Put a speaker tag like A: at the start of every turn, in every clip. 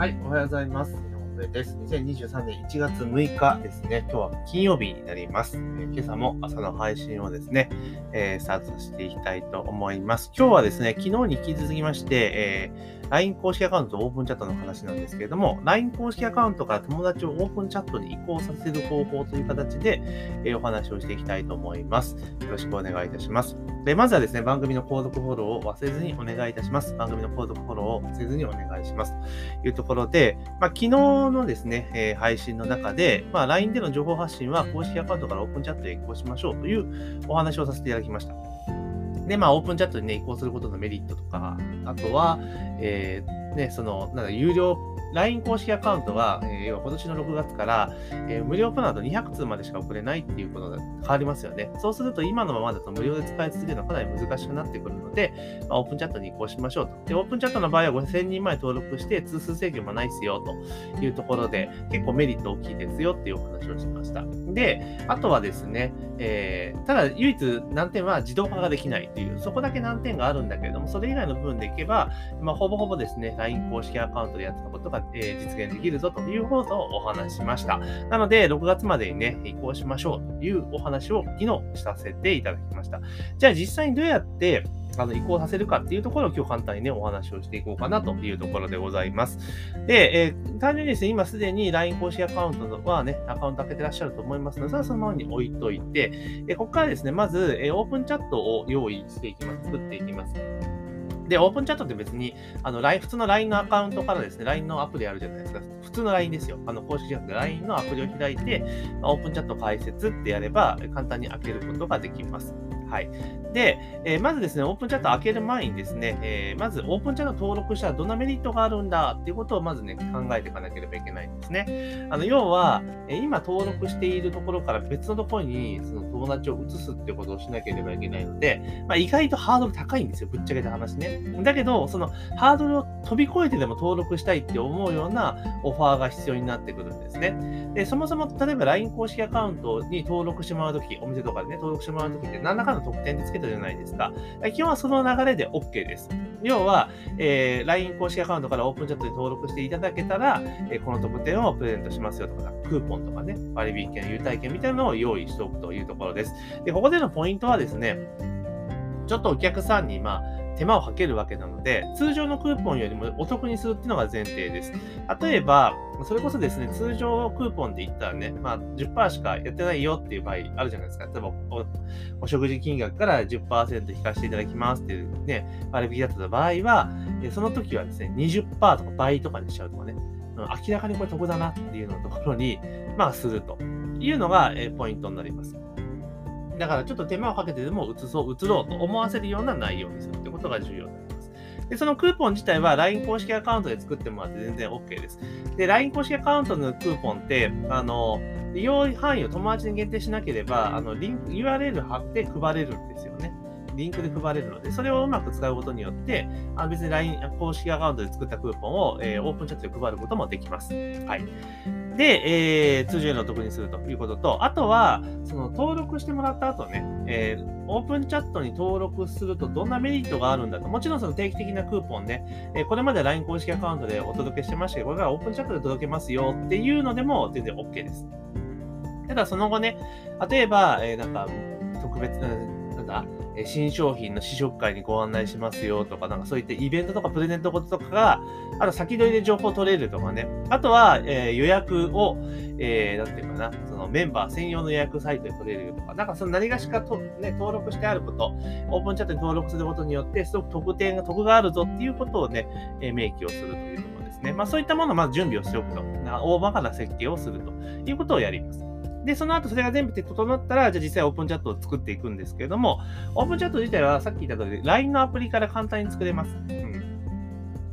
A: はい、おはようございます。井上です。2023年1月6日ですね。今日は金曜日になります。えー、今朝も朝の配信をですね、えー、スタートしていきたいと思います。今日はですね、昨日に引き続きまして、えー LINE 公式アカウントオープンチャットの話なんですけれども、LINE 公式アカウントから友達をオープンチャットに移行させる方法という形で、え、お話をしていきたいと思います。よろしくお願いいたします。で、まずはですね、番組の購読フォローを忘れずにお願いいたします。番組の購読フォローを忘れずにお願いします。というところで、まあ、昨日のですね、え、配信の中で、まあ、LINE での情報発信は公式アカウントからオープンチャットへ移行しましょうというお話をさせていただきました。で、まあ、オープンチャットにね、移行することのメリットとか、あとは、えーね、その、なんか有料 LINE 公式アカウントは、えー、今年の6月から、えー、無料プランだと200通までしか送れないっていうことが変わりますよね。そうすると今のままだと無料で使い続けるのはかなり難しくなってくるので、まあ、オープンチャットに移行しましょうと。で、オープンチャットの場合は5000人前登録して通数制限もないですよというところで、結構メリット大きいですよっていうお話をしました。で、あとはですね、えー、ただ唯一難点は自動化ができないという、そこだけ難点があるんだけれども、それ以外の部分でいけば、まあ、ほぼほぼですね、LINE 公式アカウントでやってたことが、えー、実現できるぞということをお話ししました。なので、6月までにね、移行しましょうというお話を昨日させていただきました。じゃあ実際にどうやってあの移行させるかっていうところを今日簡単にね、お話をしていこうかなというところでございます。で、えー、単純にですね、今すでに LINE 公式アカウントはね、アカウント開けてらっしゃると思いますので、それはそのままに置いといて、え、ここからですね、まず、え、オープンチャットを用意していきます。作っていきます。で、オープンチャットって別に、あの、普通の LINE のアカウントからですね、LINE のアプリあるじゃないですか。普通の LINE ですよ。あの、公式じゃなくて LINE のアプリを開いて、オープンチャット解説ってやれば、簡単に開けることができます。はい。で、えー、まずですね、オープンチャット開ける前にですね、えー、まずオープンチャット登録したらどんなメリットがあるんだっていうことをまずね、考えていかなければいけないんですね。あの、要は、えー、今登録しているところから別のところにその友達を移すってことをしなければいけないので、まあ、意外とハードル高いんですよ、ぶっちゃけた話ね。だけど、そのハードルを飛び越えてでも登録したいって思うようなオファーが必要になってくるんですね。で、そもそも例えば LINE 公式アカウントに登録してもらうとき、お店とかでね、登録してもらうときって何らかの特典でつけたじゃないですか。基本はその流れで OK です。要は、えー、LINE 公式アカウントからオープンチャットに登録していただけたら、えー、この特典をプレゼントしますよとか、クーポンとかね、割引券、優待券みたいなのを用意しておくというところです。で、ここでのポイントはですね、ちょっとお客さんに、まあ、手間をかけるわけなので、通常のクーポンよりもお得にするっていうのが前提です。例えば、それこそですね、通常クーポンで言ったらね、まあ10%しかやってないよっていう場合あるじゃないですか。例えばお、お食事金額から10%引かせていただきますっていうね、割引だった場合は、その時はですね、20%とか倍とかにしちゃうとかね、明らかにこれ得だなっていうのところに、まあするというのがポイントになります。だからちょっと手間をかけてでも移そう、移ろうと思わせるような内容にするってことが重要になります。で、そのクーポン自体は LINE 公式アカウントで作ってもらって全然 OK です。で、LINE 公式アカウントのクーポンって、あの、利用範囲を友達に限定しなければ、あの、リンク、URL 貼って配れるんですよね。リンクで配れるので、それをうまく使うことによって、あ別に LINE 公式アカウントで作ったクーポンを、えー、オープンチャットで配ることもできます。はい。で、えー、通常よりお得にするということと、あとは、その登録してもらった後ね、えー、オープンチャットに登録するとどんなメリットがあるんだと。もちろんその定期的なクーポンね、え、これまで LINE 公式アカウントでお届けしてましたけど、これからオープンチャットで届けますよっていうのでも全然 OK です。ただその後ね、例えば、え、なんか特別な、だ、新商品の試食会にご案内しますよとか、なんかそういったイベントとかプレゼントこととかが、あと先取りで情報取れるとかね。あとは、えー、予約を、えー、なんていうかな、そのメンバー専用の予約サイトで取れるとか、なんかその何がしかと、ね、登録してあること、オープンチャットに登録することによって、すごく特典が、得があるぞっていうことをね、え、明記をするというところですね。まあそういったものをまず準備をしておくと。大まかな設計をするということをやります。で、その後それが全部で整ったら、じゃあ実際オープンチャットを作っていくんですけれども、オープンチャット自体はさっき言った通り、LINE のアプリから簡単に作れます。う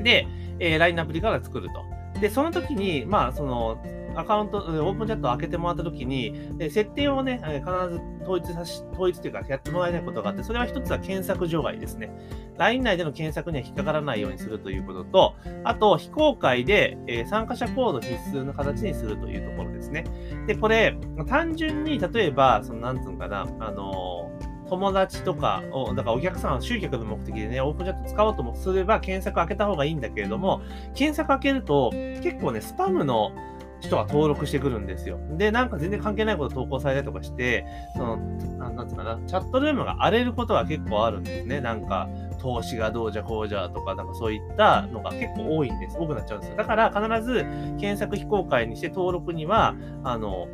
A: ん、で、えー、LINE のアプリから作ると。で、その時に、まあ、その、アカウント、オープンチャットを開けてもらったときに、設定をね、必ず統一さし、統一というか、やってもらいたいことがあって、それは一つは検索除外ですね。LINE 内での検索には引っかからないようにするということと、あと、非公開で、え参加者コード必須の形にするというところですね。で、これ、単純に、例えば、その、なんつうのかな、あの友達とかを、だからお客さん、集客の目的でね、オープンチャット使おうともすれば、検索開けた方がいいんだけれども、検索開けると、結構ね、スパムの人が登録してくるんですよ。で、なんか全然関係ないこと投稿されたりとかして、その、なんつうかな、チャットルームが荒れることは結構あるんですね。なんか、投資がどうじゃこうじゃとか、なんかそういったのが結構多いんです。多くなっちゃうんですよ。だから必ず検索非公開にして登録には、あの、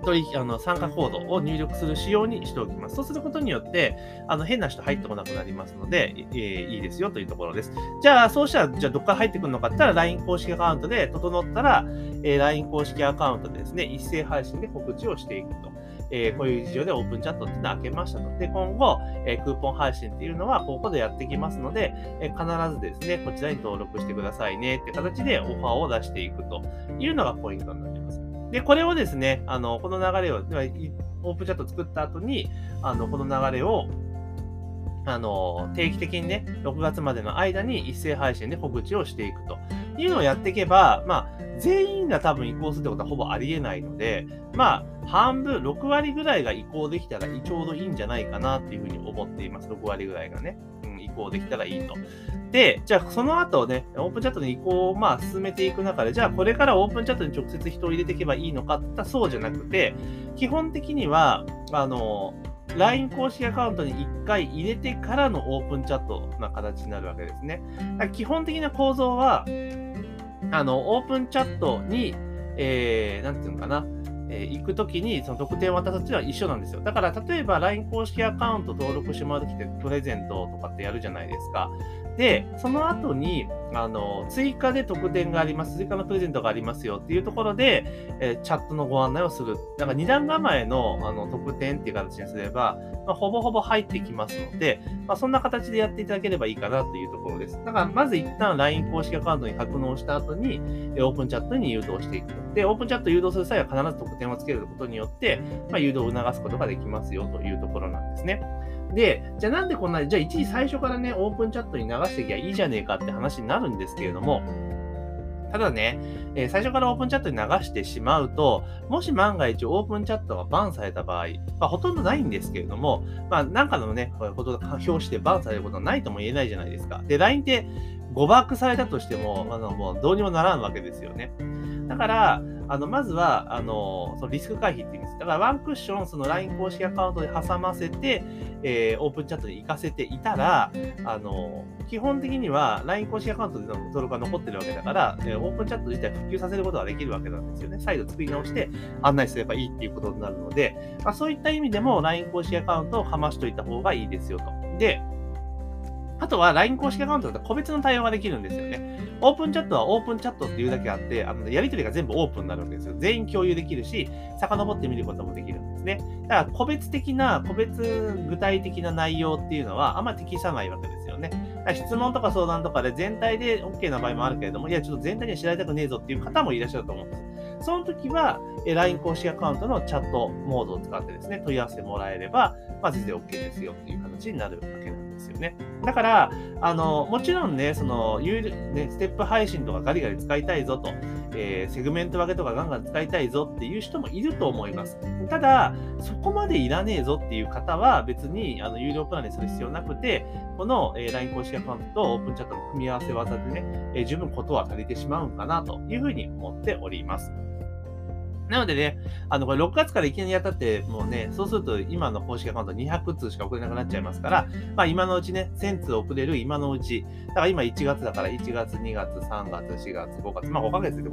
A: 取引、あの、参加コードを入力する仕様にしておきます。そうすることによって、あの、変な人入ってこなくなりますので、えー、いいですよというところです。じゃあ、そうしたら、じゃあ、どっから入ってくるのかって言ったら、LINE 公式アカウントで整ったら、えー、LINE 公式アカウントでですね、一斉配信で告知をしていくと。えー、こういう事情でオープンチャットっていうのを開けましたと。で、今後、えー、クーポン配信っていうのはここでやってきますので、えー、必ずですね、こちらに登録してくださいねって形でオファーを出していくというのがポイントになります。で、これをですね、あの、この流れを、オープンチャット作った後に、あの、この流れをあの、定期的にね、6月までの間に一斉配信で告知をしていくというのをやっていけば、まあ、全員が多分移行するってことはほぼありえないので、まあ、半分、6割ぐらいが移行できたらちょうどいいんじゃないかなっていうふうに思っています。6割ぐらいがね、うん、移行できたらいいと。で、じゃあその後ね、オープンチャットの移行をまあ進めていく中で、じゃあこれからオープンチャットに直接人を入れていけばいいのかってそうじゃなくて、基本的には、あの、LINE 公式アカウントに1回入れてからのオープンチャットな形になるわけですね。基本的な構造は、あの、オープンチャットに、えー、なんていうのかな、えー、行くときにその特典を渡すっていうのは一緒なんですよ。だから、例えば LINE 公式アカウント登録してもらうときってプレゼントとかってやるじゃないですか。で、その後に、あの、追加で特典があります、追加のプレゼントがありますよっていうところで、えー、チャットのご案内をする。だから二段構えのあの特典っていう形にすれば、まあ、ほぼほぼ入ってきますので、まあ、そんな形でやっていただければいいかなというところです。だから、まず一旦 LINE 公式アカウントに格納した後に、オープンチャットに誘導していく。で、オープンチャット誘導する際は必ず特典をつけることによって、まあ、誘導を促すことができますよというところなんですね。で、じゃあなんでこんな、じゃあ一時最初からね、オープンチャットに流していきゃいいじゃねえかって話になるんですけれども、ただね、えー、最初からオープンチャットに流してしまうと、もし万が一オープンチャットがバンされた場合、まあ、ほとんどないんですけれども、まあ、なんかのね、こういうことが表してバンされることはないとも言えないじゃないですか。で、LINE って誤爆されたとしても、あのもうどうにもならんわけですよね。だから、あのまずはあのそのリスク回避って言うんです。だからワンクッション、その LINE 公式アカウントで挟ませて、えー、オープンチャットに行かせていたら、あの基本的には LINE 公式アカウントでの登録が残ってるわけだから、えー、オープンチャット自体普及させることができるわけなんですよね。再度作り直して案内すればいいっていうことになるので、まあ、そういった意味でも LINE 公式アカウントをかましといた方がいいですよと。で、あとは LINE 公式アカウントだと個別の対応ができるんですよね。オープンチャットはオープンチャットっていうだけあって、あのやり取りが全部オープンになるわけですよ。全員共有できるし、遡ってみることもできるんですね。だから個別的な、個別具体的な内容っていうのはあんま適さないわけですよね。質問とか相談とかで全体で OK な場合もあるけれども、いや、ちょっと全体には知られたくねえぞっていう方もいらっしゃると思うんです。その時は、LINE 公式アカウントのチャットモードを使ってですね、問い合わせもらえれば、まあ、全然 OK ですよっていう形になるわけですよね。だから、あの、もちろんね、その、ね、ステップ配信とかガリガリ使いたいぞと、えー、セグメント分けとかガンガン使いたいぞっていう人もいると思います。ただ、そこまでいらねえぞっていう方は別にあの有料プランにする必要なくて、この、えー、LINE 公式アカウントとオープンチャットの組み合わせ技でね、えー、十分ことは足りてしまうんかなというふうに思っております。なのでね、あの、これ6月からいきなりやったって、もうね、そうすると今の公式アカウント200通しか送れなくなっちゃいますから、まあ今のうちね、1000通送れる今のうち、だから今1月だから1月、2月、3月、4月、5月、まあ5ヶ月で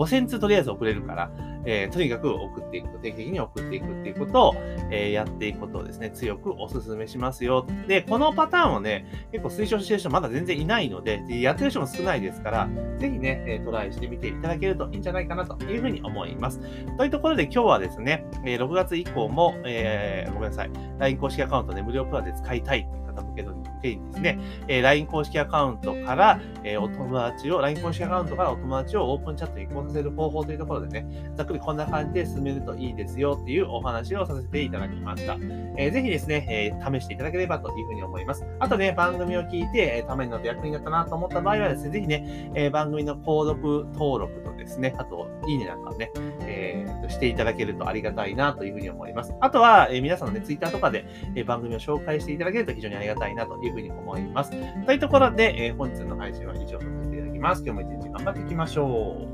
A: 5000通とりあえず送れるから、えー、とにかく送っていく、定期的に送っていくっていうことを、えー、やっていくことをですね、強くお勧めしますよ。で、このパターンをね、結構推奨してる人まだ全然いないので、やってる人も少ないですから、ぜひね、えトライしてみていただけるといいんじゃないかなというふうに思います。というところで今日はですね、え6月以降も、え、ごめんなさい、LINE 公式アカウントで無料プランで使いたいっていう方向けのけにですね、えー、LINE 公式アカウントから、えー、お友達を、LINE 公式アカウントからお友達をオープンチャットに移行させる方法というところでね、ざっくりこんな感じで進めるといいですよっていうお話をさせていただきました。えー、ぜひですね、えー、試していただければというふうに思います。あとね、番組を聞いて、えー、ためになって役になったなと思った場合はですね、ぜひね、えー、番組の購読登録とですね、あと、いいねなんかね、えー、していただけるとありがたいなというふうに思います。あとは、えー、皆さんのね、ツイッターとかで、えー、番組を紹介していただけると非常にありがたいなといういうふうに思います。というところで、えー、本日の配信は以上とさせていただきます。今日も一日頑張っていきましょ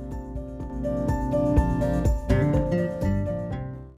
A: う。